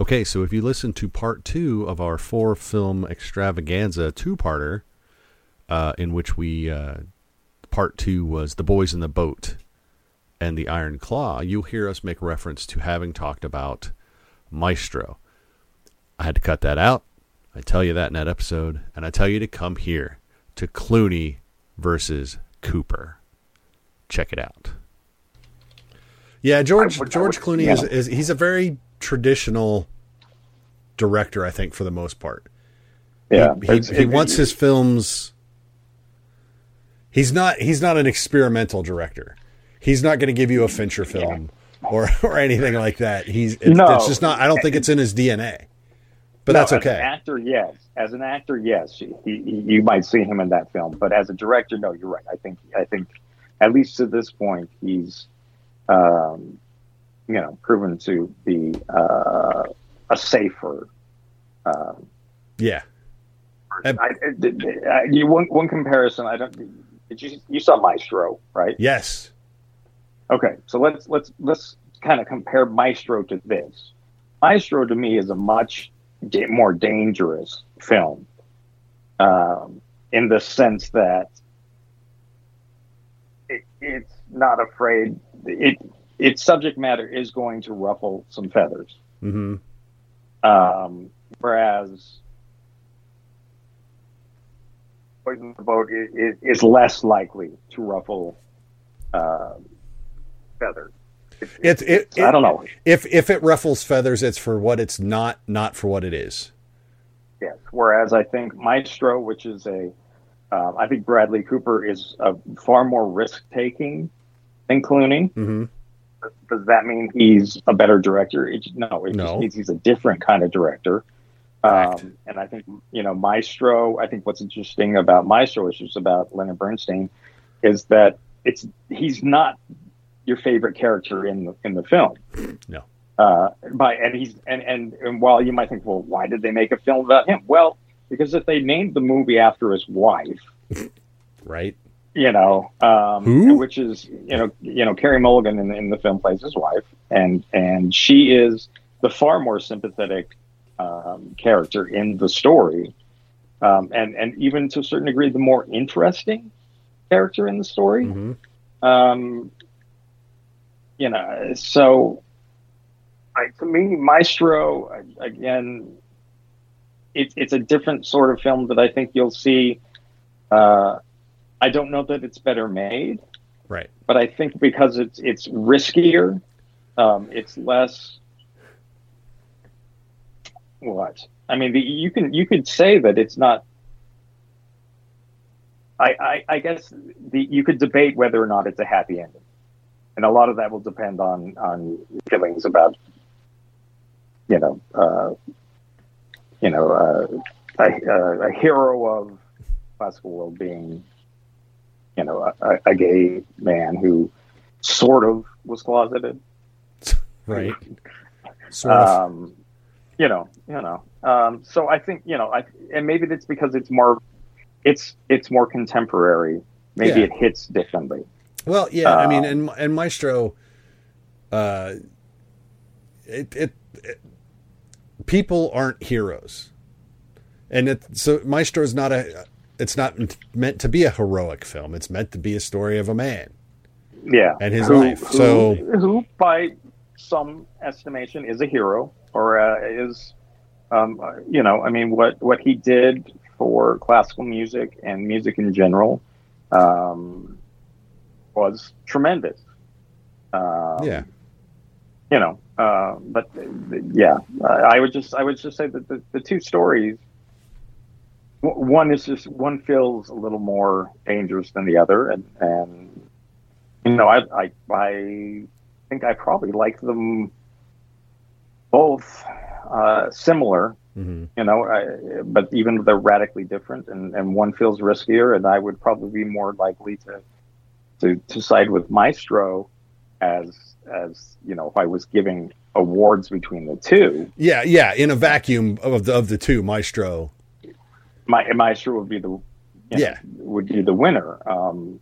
Okay, so if you listen to part two of our four film extravaganza two-parter, uh, in which we uh, part two was the boys in the boat and the Iron Claw, you'll hear us make reference to having talked about Maestro. I had to cut that out. I tell you that in that episode, and I tell you to come here to Clooney versus Cooper. Check it out. Yeah, George would- George would- Clooney yeah. is, is he's a very traditional director, I think, for the most part. Yeah, he, he, he wants his films. He's not. He's not an experimental director. He's not going to give you a Fincher film or or anything like that. He's. It's, No. it's just not. I don't think it's in his DNA. But No, that's As an okay. actor, yes. As an actor, yes. He, he, you might see him in that film, but as a director, no. You're right. I think. I think, at least to this point, he's, um, you know, proven to be uh, a safer. Um, Yeah. I, I, I, you, one one comparison. I don't. Did you you saw Maestro, right? Yes. Okay, so let's let's let's kind of compare Maestro to this. Maestro to me is a much da- more dangerous film, um, in the sense that it, it's not afraid. It its subject matter is going to ruffle some feathers, hmm um, whereas Boys in the Boat is, is less likely to ruffle uh, feathers. It, it, it, I don't know. If if it ruffles feathers, it's for what it's not, not for what it is. Yes. Whereas I think Maestro, which is a, um, I think Bradley Cooper is a far more risk taking than Clooney. hmm Does that mean he's a better director? It, no, it No. just means he's a different kind of director. Um, and I think you know Maestro. I think what's interesting about Maestro, which is about Leonard Bernstein, is that it's he's not your favorite character in the in the film. No. Uh, by and he's and, and and while you might think, well, why did they make a film about him? Well, because if they named the movie after his wife, Right. You know, um, which is you know you know Carey Mulligan in, in the film plays his wife, and and she is the far more sympathetic um, character in the story, um, and and even to a certain degree the more interesting character in the story. hmm Um, you know, so I, to me, Maestro again, it's it's a different sort of film that I think you'll see. Uh, I don't know that it's better made, Right. but I think because it's it's riskier, um, it's less. What I mean, the, you can you could say that it's not. I, I, I guess the, you could debate whether or not it's a happy ending, and a lot of that will depend on on feelings about, you know, uh, you know, uh, a, a, a hero of classical world being, you know, a, a- gay man who sort of was closeted. Right. Sort of. Um, you know, you know. Um, so I think you know, I, and maybe that's because it's more, it's it's more contemporary. Maybe Yeah. it hits differently. Well, yeah, I mean, Uh, and and Maestro, uh, it, it, it people aren't heroes, and it so Maestro is not a. It's not meant to be a heroic film. It's meant to be a story of a man. Yeah, And his who, life. who- So- who, by some estimation, is a hero or uh, is, um, uh, you know, I mean, what what he did for classical music and music in general, um, was tremendous. Um, Yeah. you know, uh, but uh, yeah, I I would just I would just say that the, the two stories, one is just one feels a little more dangerous than the other, and and you know I I I think I probably like them both uh, similar, hmm you know, I, but even they're radically different, and, and one feels riskier, and I would probably be more likely to to to side with Maestro as as you know if I was giving awards between the two. Yeah, yeah. In a vacuum of the of the two, Maestro. My Maestro would be the you know, Yeah. would be the winner. Um,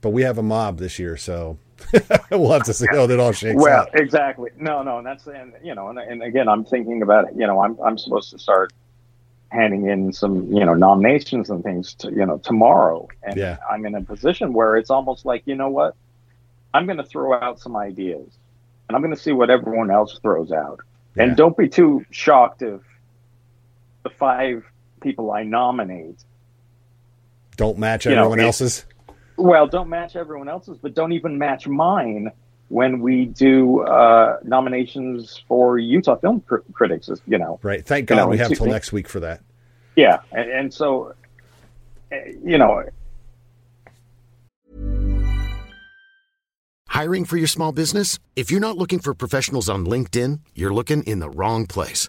But we have a mob this year, so we'll have to see how it all shakes well, out. exactly. No, no, and that's and you know, and, and again, I'm thinking about you know, I'm I'm supposed to start handing in some you know nominations and things to you know tomorrow, and Yeah. I'm in a position where it's almost like you know what, I'm going to throw out some ideas, and I'm going to see what everyone else throws out, Yeah. and don't be too shocked if the five people I nominate Don't match you know, everyone it- else's. Well, don't match everyone else's, but don't even match mine when we do uh, nominations for Utah Film Cr- Critics. You know, Right. Thank you God know, we have it's- till next week for that. yeah, and, and so, uh, you know, Hiring for your small business? If you're not looking for professionals on LinkedIn, you're looking in the wrong place.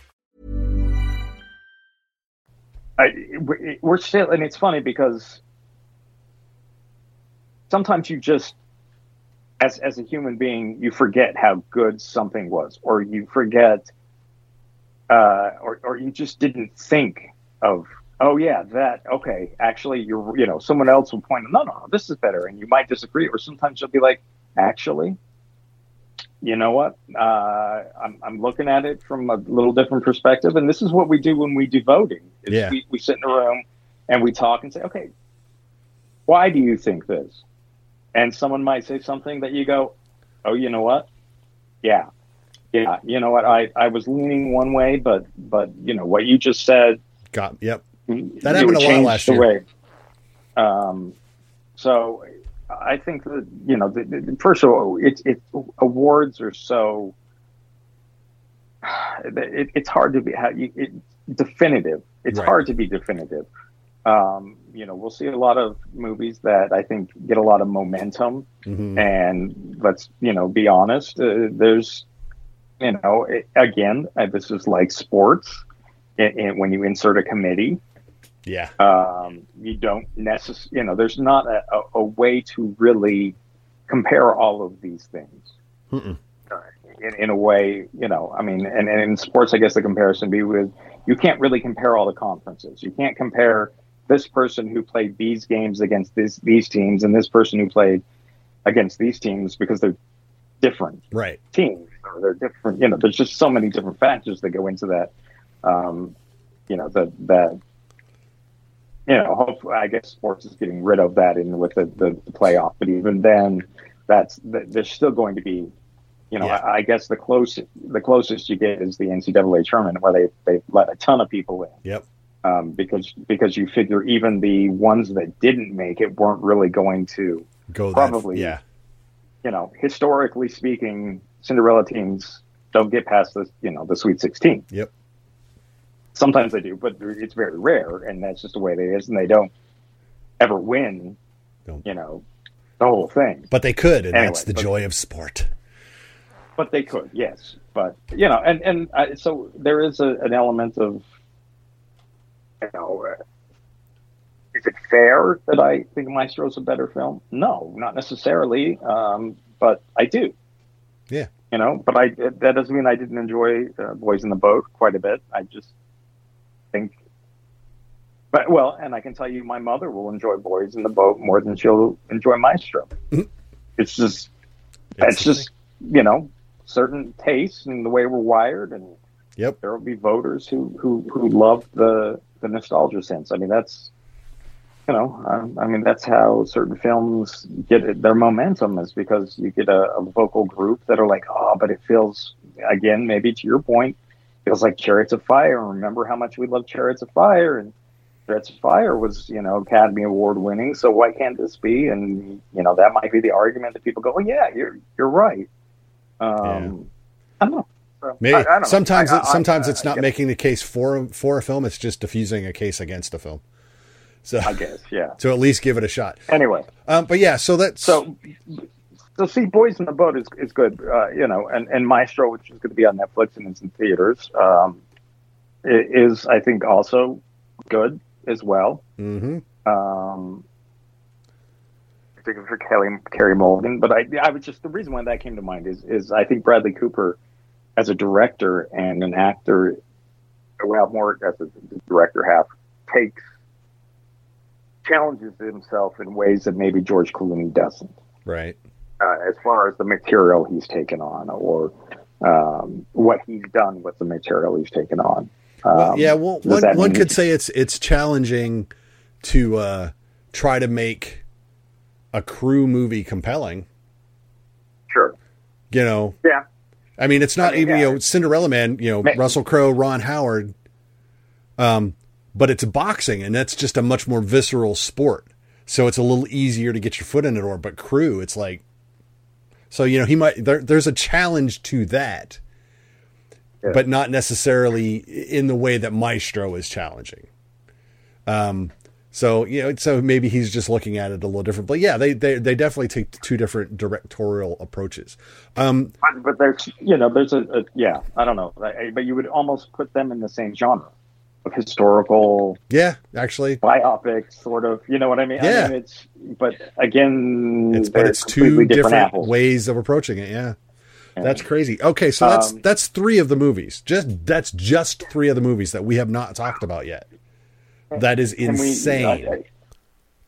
I, we- we're still, and it's funny because sometimes you just, as as a human being, you forget how good something was, or you forget, uh, or or you just didn't think of, oh yeah, that okay, actually, you're, you know, someone else will point, no, no, no, this is better, and you might disagree, or sometimes you'll be like, actually. You know what? Uh, I'm, I'm looking at it from a little different perspective, and this is what we do when we do voting. Yeah. we, we sit in a room and we talk and say, okay, why do you think this? And someone might say something that you go, oh, you know what? Yeah, yeah. You know what? I, I was leaning one way, but but you know what you just said. Got yep. That happened a lot last year. Way. Um, so I think that you know, the, the, first of all, it's it awards are so. It, it's hard to be how you it, definitive. It's Right. hard to be definitive. Um, you know, we'll see a lot of movies that I think get a lot of momentum, hmm and let's you know be honest. Uh, there's, you know, it, again, uh, this is like sports. When you insert a committee, Yeah. um, you don't necessarily, you know, there's not a, a, a way to really compare all of these things. Uh, In, in a way, you know, I mean, and, and in sports, I guess the comparison be with you can't really compare all the conferences. You can't compare this person who played these games against this, these teams and this person who played against these teams because they're different Right. teams or they're different. You know, there's just so many different factors that go into that. Um, you know, that that you know, hopefully, I guess sports is getting rid of that in with the, the, the playoff. But even then, that's th- there's still going to be, you know, Yeah. I, I guess the closest the closest you get is the NCAA tournament where they they let a ton of people in. Yep. Um, because because you figure even the ones that didn't make it weren't really going to Go Probably. That, yeah. you know, historically speaking, Cinderella teams don't get past the you know the Sweet Sixteen. Yep. Sometimes they do, but it's very rare, and that's just the way it is. And they don't ever win, Don't. you know, the whole thing. But they could, and Anyway, that's the but- joy of sport. But they could, yes. But you know, and and uh, so there is a, an element of, you know, uh, is it fair that I think Maestro's a better film? No, not necessarily. Um, but I do. Yeah. You know, but I that doesn't mean I didn't enjoy uh, Boys in the Boat quite a bit. I just think. But well, and I can tell you, my mother will enjoy Boys in the Boat more than she'll enjoy Maestro. Mm-hmm. It's just, it's, just you know, certain tastes and the way we're wired, and Yep. there will be voters who who who love the the nostalgia sense. I mean, that's you know, I, I mean, that's how certain films get their momentum is because you get a, a vocal group that are like, oh, but it feels again, maybe to your point, feels like Chariots of Fire. Remember how much we love Chariots of Fire and. Chariots of Fire was, you know, Academy Award winning. So why can't this be? And you know, that might be the argument that people go, "Oh yeah, you're you're right." Um, I don't know. Maybe I- I don't know. sometimes I- it, sometimes it's not making the case for for a film. It's just diffusing a case against a film. So I guess, yeah. to at least give it a shot. Anyway, Um, but yeah, so that's so so see, Boys in the Boat is is good, uh, you know, and and Maestro, which is going to be on Netflix and it's in theaters, um, is I think also good as well. hmm Um, particularly for Kelly Carey Mulligan, but I I was just the reason why that came to mind is is I think Bradley Cooper as a director and an actor, well, more as a director half takes challenges himself in ways that maybe George Clooney doesn't right. Uh, as far as the material he's taken on or um, what he's done with the material he's taken on. Um, Well, yeah, well, one one could say it's it's challenging to uh, try to make a crew movie compelling. Sure. You know, Yeah. I mean, it's not I mean, even yeah. you know Cinderella Man. You know, Russell Crowe, Ron Howard. Um, but it's boxing, and that's just a much more visceral sport. So it's a little easier to get your foot in the door. But crew, it's like, so you know, he might there, there's a challenge to that, Yeah. but not necessarily in the way that Maestro is challenging. Um, so you know, so maybe he's just looking at it a little different. But yeah, they they they definitely take two different directorial approaches. Um, But, but there's, you know, there's a, a yeah, I don't know, but you would almost put them in the same genre of historical yeah, actually, biopic, sort of. You know what I mean? Yeah. I mean, it's, but again, It's but it's two completely different, ways of approaching it. Yeah. That's crazy. Okay, so that's Um, that's three of the movies. Just that's just three of the movies that we have not talked about yet. That is And we- insane. I-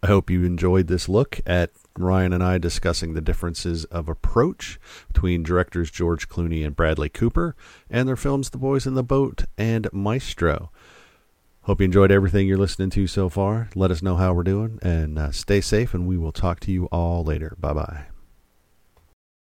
I hope you enjoyed this look at Ryan and I discussing the differences of approach between directors George Clooney and Bradley Cooper and their films The Boys in the Boat and Maestro. Hope you enjoyed everything you're listening to so far. Let us know how we're doing and uh, stay safe, and we will talk to you all later. Bye bye.